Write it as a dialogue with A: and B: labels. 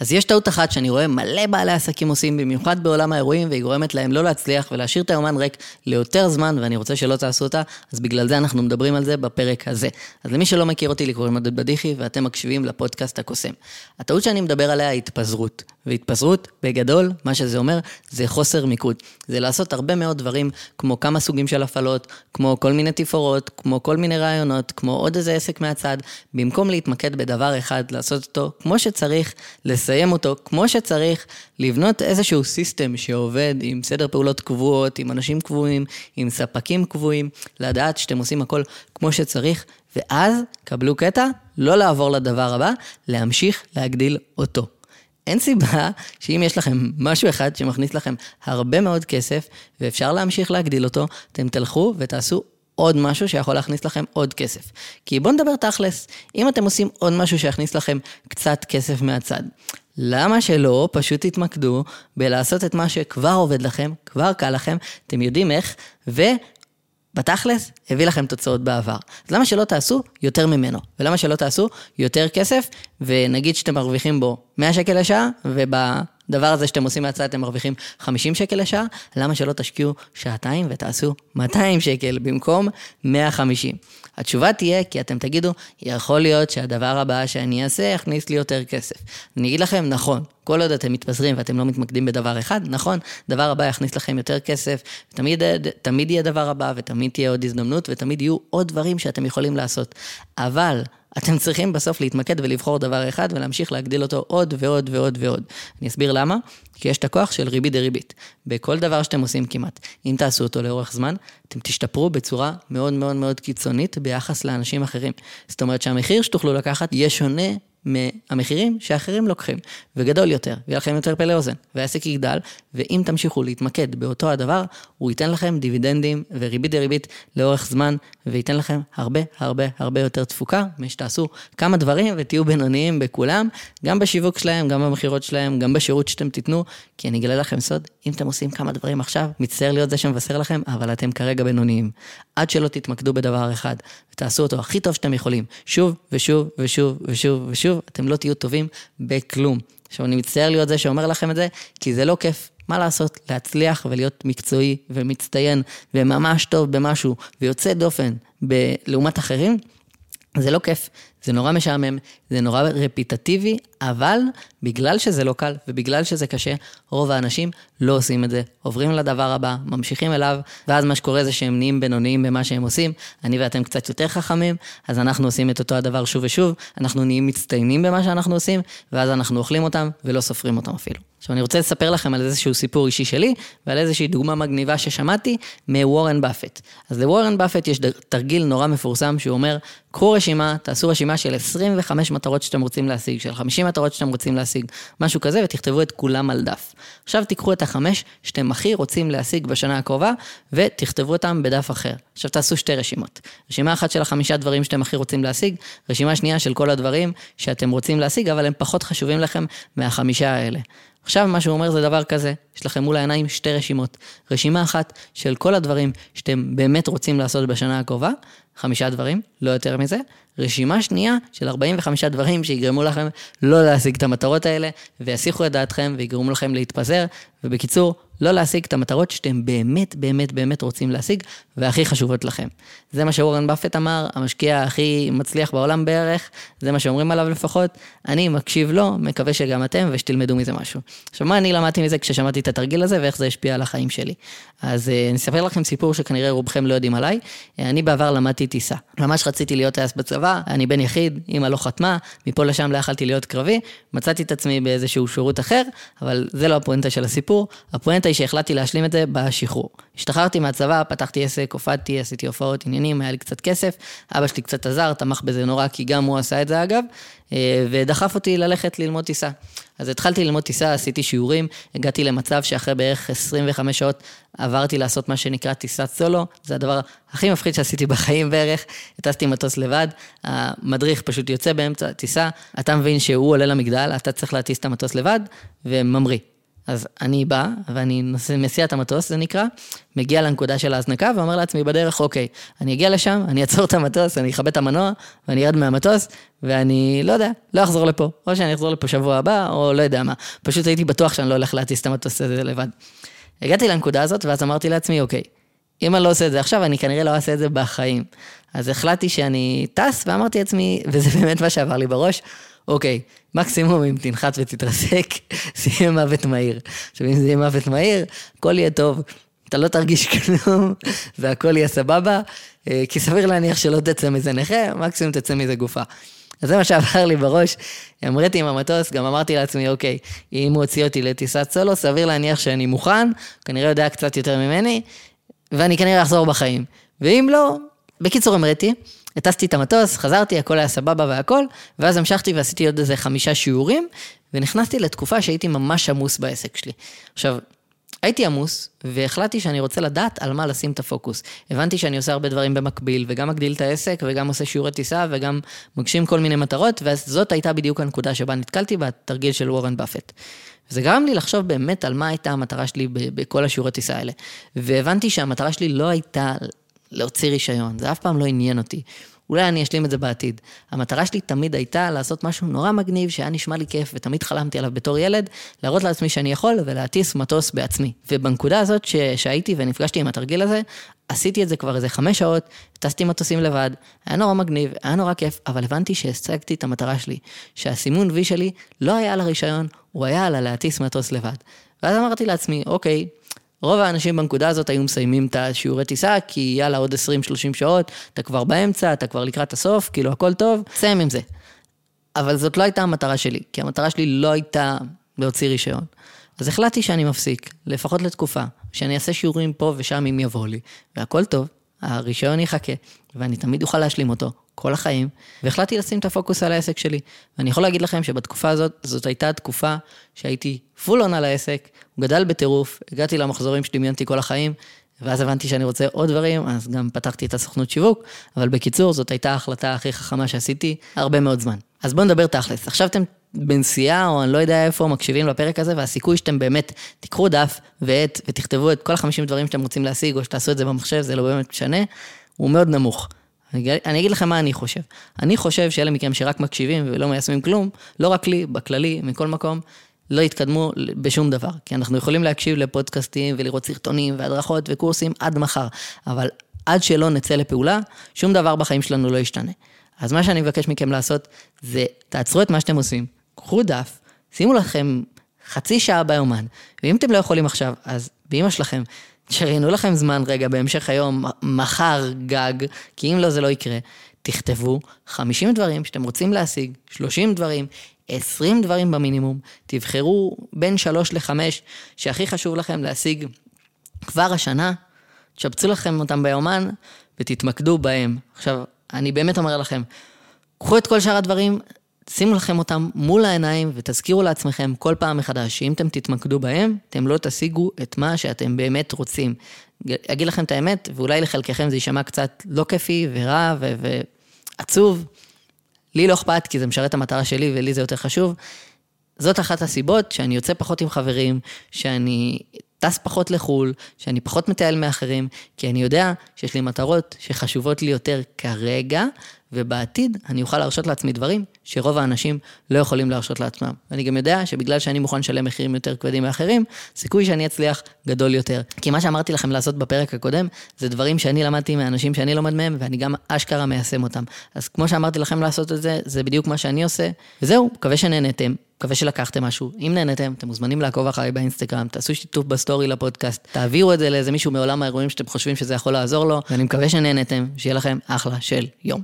A: אז יש טעות אחת שאני רואה מלא בעלי עסקים עושים, במיוחד בעולם האירועים, והיא גורמת להם לא להצליח ולהשאיר את היומן ריק ליותר זמן, ואני רוצה שלא תעשו אותה, אז בגלל זה אנחנו מדברים על זה בפרק הזה. אז למי שלא מכיר אותי, לי קוראים עודד בדיחי, ואתם מקשיבים לפודקאסט הקוסם. הטעות שאני מדבר עליה היא התפזרות. והתפזרות, בגדול, מה שזה אומר, זה חוסר מיקוד. זה לעשות הרבה מאוד דברים, כמו כמה סוגים של הפעלות, כמו כל מיני תפאורות, כמו כל מיני רעיונות, כמו עוד איזה עסק מהצד, במקום להתמקד בדבר אחד, לעשות אותו כמו שצריך, לסיים אותו כמו שצריך, לבנות איזשהו סיסטם שעובד עם סדר פעולות קבועות, עם אנשים קבועים, עם ספקים קבועים, לדעת שאתם עושים הכל כמו שצריך, ואז, קבלו קטע, לא לעבור לדבר הבא, להמשיך להגדיל אותו. אין סיבה שאם יש לכם משהו אחד שמכניס לכם הרבה מאוד כסף, ואפשר להמשיך להגדיל אותו, אתם תלכו ותעשו עוד משהו שיכול להכניס לכם עוד כסף. כי בואו נדבר תכלס, אם אתם עושים עוד משהו שיכניס לכם קצת כסף מהצד, למה שלא פשוט תתמקדו בלעשות את מה שכבר עובד לכם, כבר קל לכם, אתם יודעים איך, ו... בתכלס, הביא לכם תוצאות בעבר. אז למה שלא תעשו יותר ממנו? ולמה שלא תעשו יותר כסף, ונגיד שאתם מרוויחים בו 100 שקל לשעה, ובדבר הזה שאתם עושים מהצד אתם מרוויחים 50 שקל לשעה, למה שלא תשקיעו שעתיים ותעשו 200 שקל במקום 150? התשובה תהיה, כי אתם תגידו, יכול להיות שהדבר הבא שאני אעשה יכניס לי יותר כסף. אני אגיד לכם, נכון, כל עוד אתם מתפזרים ואתם לא מתמקדים בדבר אחד, נכון, דבר הבא יכניס לכם יותר כסף, ותמיד תמיד יהיה דבר הבא, ותמיד תהיה עוד הזדמנות, ותמיד יהיו עוד דברים שאתם יכולים לעשות. אבל אתם צריכים בסוף להתמקד ולבחור דבר אחד ולהמשיך להגדיל אותו עוד ועוד ועוד ועוד. אני אסביר למה, כי יש את הכוח של ריבית דריבית. בכל דבר שאתם עושים כמעט, אם תעשו אותו לאורך זמן, אתם תשתפרו בצורה מאוד מאוד מאוד קיצונית ביחס לאנשים אחרים. זאת אומרת שהמחיר שתוכלו לקחת יהיה שונה מהמחירים שאחרים לוקחים, וגדול יותר, ויהיה לכם יותר פלא אוזן, והעסק יגדל, ואם תמשיכו להתמקד באותו הדבר, הוא ייתן לכם דיבידנדים וריבית דריבית לאורך זמן, וייתן לכם הרבה הרבה הרבה יותר תפוקה, משתעשו כמה דברים ותהיו בינוניים בכולם, גם בשיווק שלהם, גם במכירות שלהם, גם בשירות שאתם תיתנו, כי אני אגלה לכם סוד, אם אתם עושים כמה דברים עכשיו, מצטער להיות זה שמבשר לכם, אבל אתם כרגע בינוניים. עד שלא תתמקדו בדבר אחד, ותעשו אותו הכי טוב שאתם יכולים, שוב ושוב ושוב ושוב ושוב, אתם לא תהיו טובים בכלום. עכשיו, אני מצטער להיות זה שאומר לכם את זה, כי זה לא כיף. מה לעשות? להצליח ולהיות מקצועי ומצטיין וממש טוב במשהו ויוצא דופן ב- לעומת אחרים, זה לא כיף, זה נורא משעמם, זה נורא רפיטטיבי, אבל בגלל שזה לא קל ובגלל שזה קשה, רוב האנשים לא עושים את זה. עוברים לדבר הבא, ממשיכים אליו, ואז מה שקורה זה שהם נהיים בינוניים במה שהם עושים. אני ואתם קצת יותר חכמים, אז אנחנו עושים את אותו הדבר שוב ושוב, אנחנו נהיים מצטיינים במה שאנחנו עושים, ואז אנחנו אוכלים אותם ולא סופרים אותם אפילו. עכשיו אני רוצה לספר לכם על איזשהו סיפור אישי שלי, ועל איזושהי דוגמה מגניבה ששמעתי מוורן באפט. אז לוורן באפט יש תרגיל נורא מפורסם שהוא אומר, קחו רשימה, תעשו רשימה של 25 מטרות שאתם רוצים להשיג, של 50 מטרות שאתם רוצים להשיג, משהו כזה, ותכתבו את כולם על דף. עכשיו תיקחו את החמש שאתם הכי רוצים להשיג בשנה הקרובה, ותכתבו אותם בדף אחר. עכשיו תעשו שתי רשימות. רשימה אחת של החמישה דברים שאתם הכי רוצים להשיג, רשימה שנייה של כל הדברים שאתם רוצים להשיג, אבל הם פחות חשובים לכם מהחמישה האלה. עכשיו מה שהוא אומר זה דבר כזה, יש לכם מול העיניים שתי רשימות. רשימה אחת של כל הדברים שאתם באמת רוצים לעשות בשנה הקרובה, חמישה דברים, לא יותר מזה. רשימה שנייה של 45 דברים שיגרמו לכם לא להשיג את המטרות האלה, ויסיחו את דעתכם ויגרמו לכם להתפזר, ובקיצור, לא להשיג את המטרות שאתם באמת באמת באמת רוצים להשיג, והכי חשובות לכם. זה מה שאורן באפט אמר, המשקיע הכי מצליח בעולם בערך, זה מה שאומרים עליו לפחות. אני מקשיב לו, מקווה שגם אתם, ושתלמדו מזה משהו. עכשיו, מה אני למדתי מזה כששמעתי את התרגיל הזה, ואיך זה השפיע על החיים שלי? אז אה, אני אספר לכם סיפור שכנראה רובכם לא יודעים עליי. אה, אני בעבר למדתי טיסה. ממש רציתי להיות טייס בצבא, אני בן יחיד, אמא לא חתמה, מפה לשם לא יכלתי להיות קרבי, מצאתי את עצמי באיזשהו שירות אחר, אבל זה לא הפואנטה של הסיפור. הפואנטה היא שהחלטתי להשלים את זה בשחרור. השתחררתי מהצבא, פתחתי עסק, הופעתי, עשיתי הופעות, עניינים, היה לי קצת כסף, אבא שלי קצת עזר, תמך בזה נורא, כי גם הוא עשה את זה אגב, אה, ודחף אותי ללכת ללמוד טיסה. אז התחלתי ללמוד טיסה, עשיתי שיעורים, הגעתי למצב שאחרי בערך 25 שעות עברתי לעשות מה שנקרא טיסת סולו, זה הדבר הכי מפחיד שעשיתי בחיים בערך, הטסתי מטוס לבד, המדריך פשוט יוצא באמצע הטיסה, אתה מבין שהוא עולה למגדל, אתה צריך להטיס את המטוס לבד, וממריא. אז אני בא, ואני מסיע את המטוס, זה נקרא, מגיע לנקודה של ההזנקה, ואומר לעצמי בדרך, אוקיי, אני אגיע לשם, אני אעצור את המטוס, אני אכבד את המנוע, ואני ארד מהמטוס, ואני, לא יודע, לא אחזור לפה. או שאני אחזור לפה שבוע הבא, או לא יודע מה. פשוט הייתי בטוח שאני לא הולך להטיס את המטוס הזה לבד. הגעתי לנקודה הזאת, ואז אמרתי לעצמי, אוקיי, אם אני לא עושה את זה עכשיו, אני כנראה לא אעשה את זה בחיים. אז החלטתי שאני טס, ואמרתי לעצמי, וזה באמת מה שעבר לי בראש, אוקיי, מקסימום אם תנחת ותתרסק, זה יהיה מוות מהיר. עכשיו, אם זה יהיה מוות מהיר, הכל יהיה טוב. אתה לא תרגיש כלום, והכל יהיה סבבה, אה, כי סביר להניח שלא תצא מזה נכה, מקסימום תצא מזה גופה. אז זה מה שעבר לי בראש. אמרתי עם המטוס, גם אמרתי לעצמי, אוקיי, אם הוא הוציא אותי לטיסת סולו, סביר להניח שאני מוכן, כנראה יודע קצת יותר ממני, ואני כנראה אחזור בחיים. ואם לא, בקיצור המראתי, הטסתי את המטוס, חזרתי, הכל היה סבבה והכל, ואז המשכתי ועשיתי עוד איזה חמישה שיעורים, ונכנסתי לתקופה שהייתי ממש עמוס בעסק שלי. עכשיו, הייתי עמוס, והחלטתי שאני רוצה לדעת על מה לשים את הפוקוס. הבנתי שאני עושה הרבה דברים במקביל, וגם מגדיל את העסק, וגם עושה שיעורי טיסה, וגם מגשים כל מיני מטרות, וזאת הייתה בדיוק הנקודה שבה נתקלתי בתרגיל של וורן באפט. זה גרם לי לחשוב באמת על מה הייתה המטרה שלי בכל השיעורי טיסה האלה. והבנתי שהמטרה שלי לא הייתה להוציא רישיון, זה אף פעם לא עניין אותי. אולי אני אשלים את זה בעתיד. המטרה שלי תמיד הייתה לעשות משהו נורא מגניב, שהיה נשמע לי כיף, ותמיד חלמתי עליו בתור ילד, להראות לעצמי שאני יכול ולהטיס מטוס בעצמי. ובנקודה הזאת ש... שהייתי ונפגשתי עם התרגיל הזה, עשיתי את זה כבר איזה חמש שעות, טסתי מטוסים לבד, היה נורא מגניב, היה נורא כיף, אבל הבנתי שהשגתי את המטרה שלי, שהסימון וי שלי לא היה על הרישיון, הוא היה על הלהטיס מטוס לבד. ואז אמרתי לעצמי, אוקיי, רוב האנשים בנקודה הזאת היו מסיימים את השיעורי טיסה, כי יאללה, עוד 20-30 שעות, אתה כבר באמצע, אתה כבר לקראת הסוף, כאילו הכל טוב, סיים עם זה. אבל זאת לא הייתה המטרה שלי, כי המטרה שלי לא הייתה להוציא רישיון. אז החלטתי שאני מפסיק, לפחות לתקופה, שאני אעשה שיעורים פה ושם אם יבוא לי, והכל טוב, הרישיון יחכה, ואני תמיד אוכל להשלים אותו, כל החיים, והחלטתי לשים את הפוקוס על העסק שלי. ואני יכול להגיד לכם שבתקופה הזאת, זאת הייתה התקופה שהייתי פול און על העסק, הוא גדל בטירוף, הגעתי למחזורים שדמיינתי כל החיים, ואז הבנתי שאני רוצה עוד דברים, אז גם פתחתי את הסוכנות שיווק, אבל בקיצור, זאת הייתה ההחלטה הכי חכמה שעשיתי הרבה מאוד זמן. אז בואו נדבר תכלס. עכשיו אתם בנסיעה, או אני לא יודע איפה, מקשיבים לפרק הזה, והסיכוי שאתם באמת תיקחו דף ועט ותכתבו את כל החמישים דברים שאתם רוצים להשיג, או שתעשו את זה במחשב, זה לא באמת משנה, הוא מאוד נמוך. אני אגיד לכם מה אני חושב. אני חושב שאלה מכם שרק מקשיבים ולא מיישמים כלום, לא רק לי, בכללי, מכל מקום, לא יתקדמו בשום דבר. כי אנחנו יכולים להקשיב לפודקאסטים ולראות סרטונים והדרכות וקורסים עד מחר, אבל עד שלא נצא לפעולה, שום דבר בחיים שלנו לא ישתנה. אז מה שאני מבקש מכם לעשות, זה תעצרו את מה שאתם עושים, קחו דף, שימו לכם חצי שעה ביומן, ואם אתם לא יכולים עכשיו, אז באמא שלכם, שריינו לכם זמן רגע בהמשך היום, מחר גג, כי אם לא זה לא יקרה. תכתבו 50 דברים שאתם רוצים להשיג, 30 דברים, 20 דברים במינימום, תבחרו בין 3 ל-5 שהכי חשוב לכם להשיג כבר השנה, תשבצו לכם אותם ביומן ותתמקדו בהם. עכשיו, אני באמת אומר לכם, קחו את כל שאר הדברים, שימו לכם אותם מול העיניים ותזכירו לעצמכם כל פעם מחדש שאם אתם תתמקדו בהם, אתם לא תשיגו את מה שאתם באמת רוצים. אגיד לכם את האמת, ואולי לחלקכם זה יישמע קצת לא כיפי ורע ועצוב. לי לא אכפת, כי זה משרת את המטרה שלי ולי זה יותר חשוב. זאת אחת הסיבות שאני יוצא פחות עם חברים, שאני טס פחות לחו"ל, שאני פחות מטייל מאחרים, כי אני יודע שיש לי מטרות שחשובות לי יותר כרגע, ובעתיד אני אוכל להרשות לעצמי דברים שרוב האנשים לא יכולים להרשות לעצמם. ואני גם יודע שבגלל שאני מוכן לשלם מחירים יותר כבדים מאחרים, סיכוי שאני אצליח גדול יותר. כי מה שאמרתי לכם לעשות בפרק הקודם, זה דברים שאני למדתי מאנשים שאני לומד מהם, ואני גם אשכרה מיישם אותם. אז כמו שאמרתי לכם לעשות את זה, זה בדיוק מה שאני עושה. וזהו, מקווה שנהנתם. מקווה שלקחתם משהו. אם נהנתם, אתם מוזמנים לעקוב אחריי באינסטגרם, תעשו שיתוף בסטורי לפודקאסט, תעבירו את זה לאיזה מישהו מעולם האירועים שאתם חושבים שזה יכול לעזור לו, ואני מקווה שנהנתם, שיהיה לכם אחלה של יום.